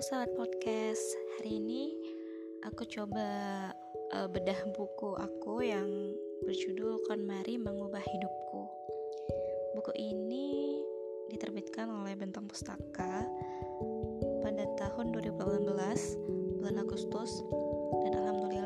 sahabat podcast. Hari ini aku coba uh, bedah buku aku yang berjudul Konmari Mengubah Hidupku. Buku ini diterbitkan oleh Bentang Pustaka pada tahun 2018 bulan Agustus dan alhamdulillah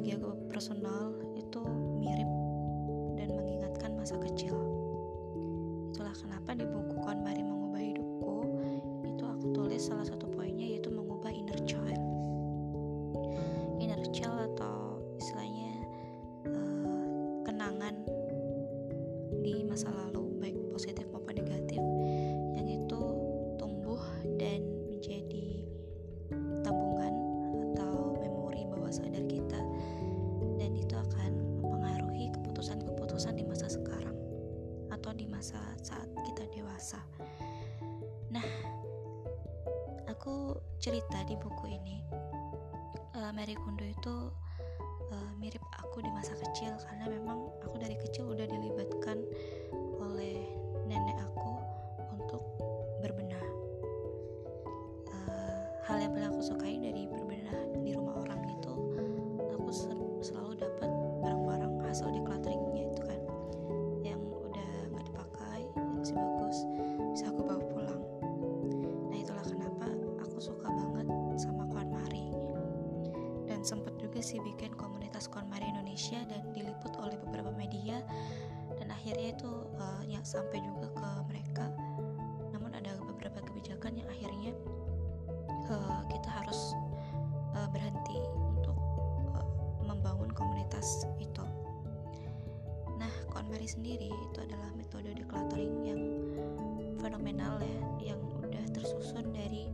bagi aku personal itu mirip dan mengingatkan masa kecil uh, Kondo itu uh, mirip aku di masa kecil karena memang aku dari kecil udah dilibatkan oleh sih bikin komunitas KonMari Indonesia dan diliput oleh beberapa media. Dan akhirnya itu uh, ya sampai juga ke mereka. Namun ada beberapa kebijakan yang akhirnya uh, kita harus uh, berhenti untuk uh, membangun komunitas itu. KonMari sendiri itu adalah metode decluttering yang fenomenal ya yang udah tersusun dari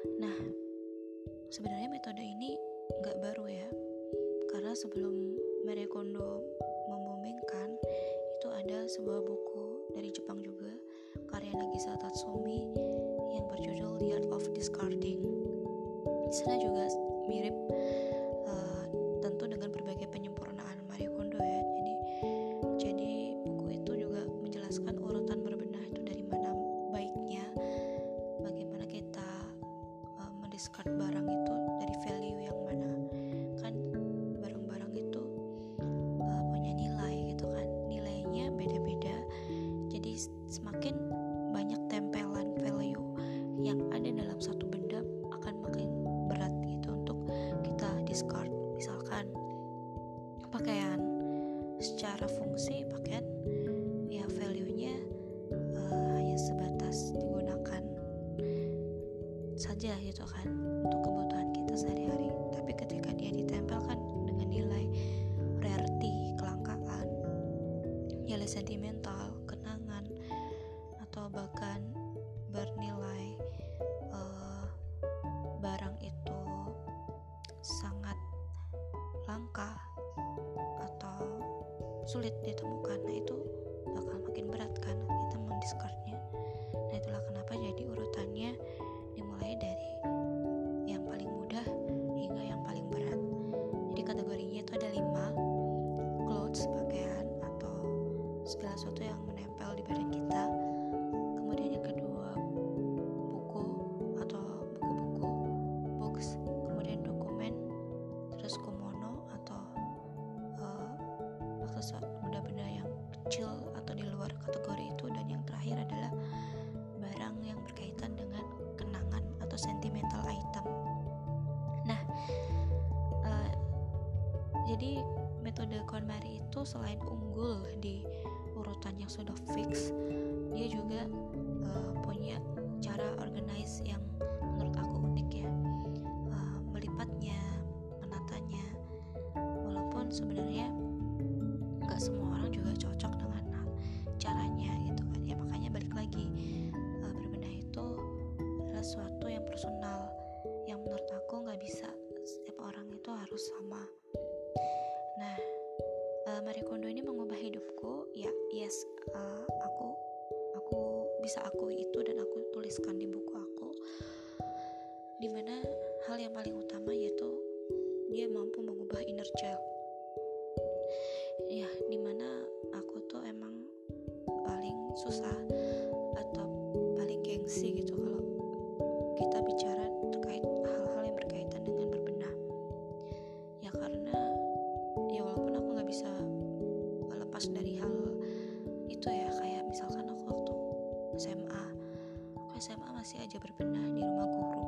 Nah, sebenarnya metode ini enggak baru ya, karena sebelum Marie Kondo membumingkan itu ada sebuah buku dari Jepang juga karya Nagisa Tatsumi yang berjudul The Art of Discarding. Di sana juga mirip saja gitu kan untuk kebutuhan kita sehari-hari. Tapi ketika dia ditempelkan dengan nilai rarity kelangkaan nilai sentimental kenangan atau bahkan bernilai uh, barang itu sangat langka sulit ditemukan nah itu benda-benda yang kecil atau di luar kategori itu. Dan yang terakhir adalah barang yang berkaitan dengan kenangan atau sentimental item. Nah uh, jadi metode KonMari itu selain unggul di urutan yang sudah fix dia juga uh, punya cara organize yang menurut aku unik ya. Uh, melipatnya menatanya. Walaupun sebenarnya semua orang juga cocok dengan caranya gitu kan. Ya makanya balik lagi uh, berbenah itu adalah suatu yang personal yang menurut aku nggak bisa setiap orang itu harus sama. Nah uh, Marie Kondo ini mengubah hidupku ya yes uh, aku aku bisa akui itu dan aku tuliskan di buku ya di mana aku tuh emang paling susah atau paling gengsi gitu kalau kita bicara terkait hal-hal yang berkaitan dengan berbenah. Ya karena ya walaupun aku nggak bisa lepas dari hal itu ya kayak misalkan aku waktu SMA aku SMA masih aja berbenah di rumah guru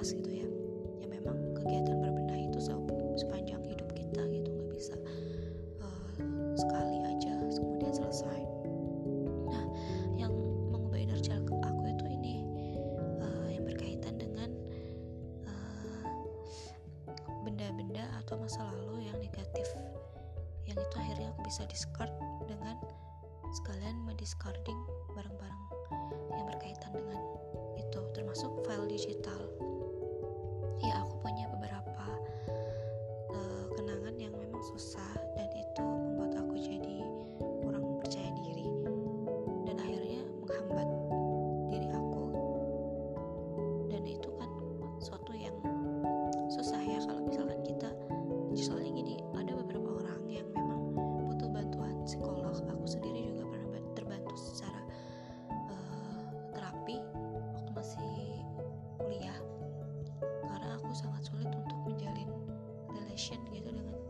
lepas gitu ya. Ya memang kegiatan berbenah itu sepanjang hidup kita gitu nggak bisa uh, sekali aja kemudian selesai. Nah yang mengubah energi aku itu ini uh, yang berkaitan dengan benda-benda uh, atau masa lalu yang negatif yang itu akhirnya aku bisa discard dengan sekalian mendiscarding barang-barang yang berkaitan dengan itu termasuk file digital ya aku punya relation gitu dengan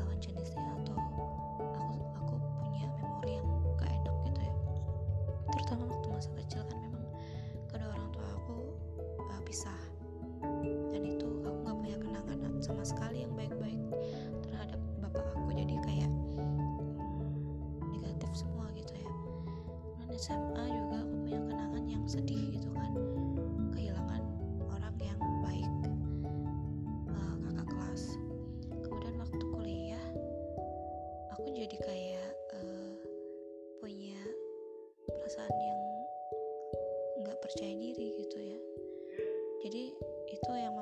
lawan jenisnya atau aku aku punya memori yang gak enak gitu ya. Terutama waktu masa kecil kan memang kedua orang tua aku uh, pisah. Dan itu aku gak punya kenangan sama sekali yang baik-baik terhadap bapak aku. Jadi kayak hmm, negatif semua gitu ya. Dan SMA juga aku punya kenangan yang sedih gitu kan yang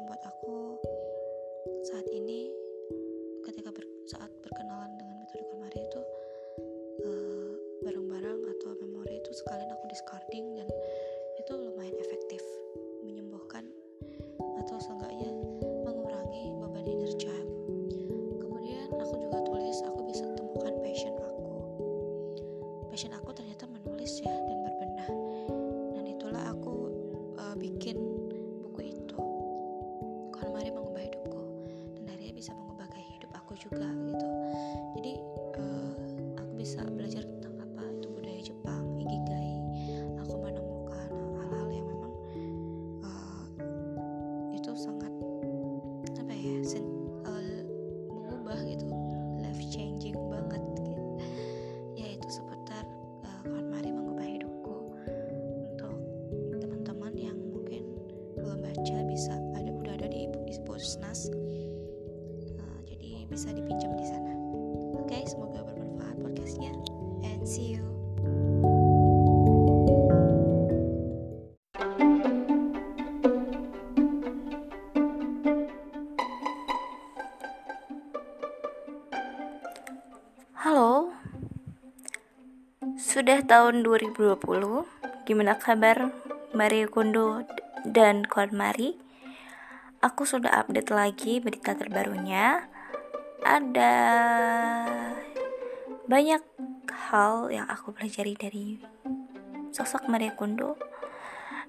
bisa dipinjam di sana. Oke okay, semoga bermanfaat podcastnya and see you. Halo. Sudah tahun 2020 Gimana kabar Mario Kondo dan KonMari Aku sudah update lagi berita terbarunya Ada banyak hal yang aku pelajari dari sosok Maria Kondo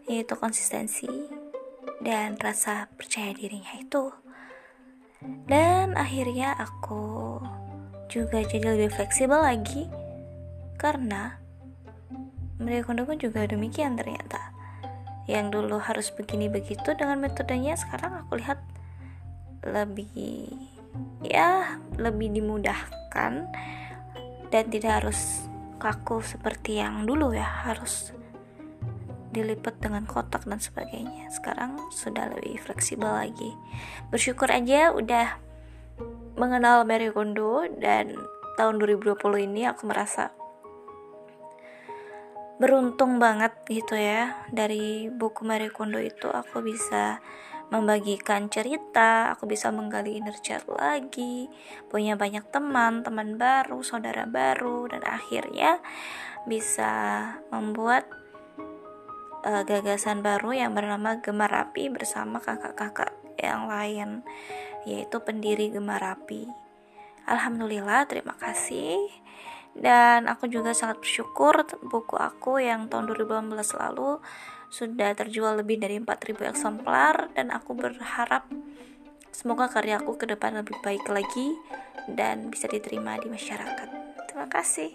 Yaitu konsistensi dan rasa percaya dirinya itu. Dan akhirnya aku juga jadi lebih fleksibel lagi karena mereka Kondo pun juga demikian ternyata. Yang dulu harus begini begitu dengan metodenya sekarang aku lihat lebih ya lebih dimudahkan dan tidak harus kaku seperti yang dulu ya. Harus dilipat dengan kotak dan sebagainya. Sekarang sudah lebih fleksibel lagi. Bersyukur aja udah mengenal Marie Kondo dan tahun 2020 ini aku merasa beruntung banget gitu ya. Dari buku Marie Kondo itu aku bisa membagikan cerita, aku bisa menggali inner child lagi, punya banyak teman, teman baru, saudara baru, dan akhirnya bisa membuat uh, gagasan baru yang bernama Gemar Rapi bersama kakak-kakak yang lain, yaitu pendiri Gemar Rapi. Alhamdulillah, terima kasih dan aku juga sangat bersyukur buku aku yang tahun 2018 lalu sudah terjual lebih dari 4000 eksemplar dan aku berharap semoga karyaku ke depan lebih baik lagi dan bisa diterima di masyarakat. Terima kasih.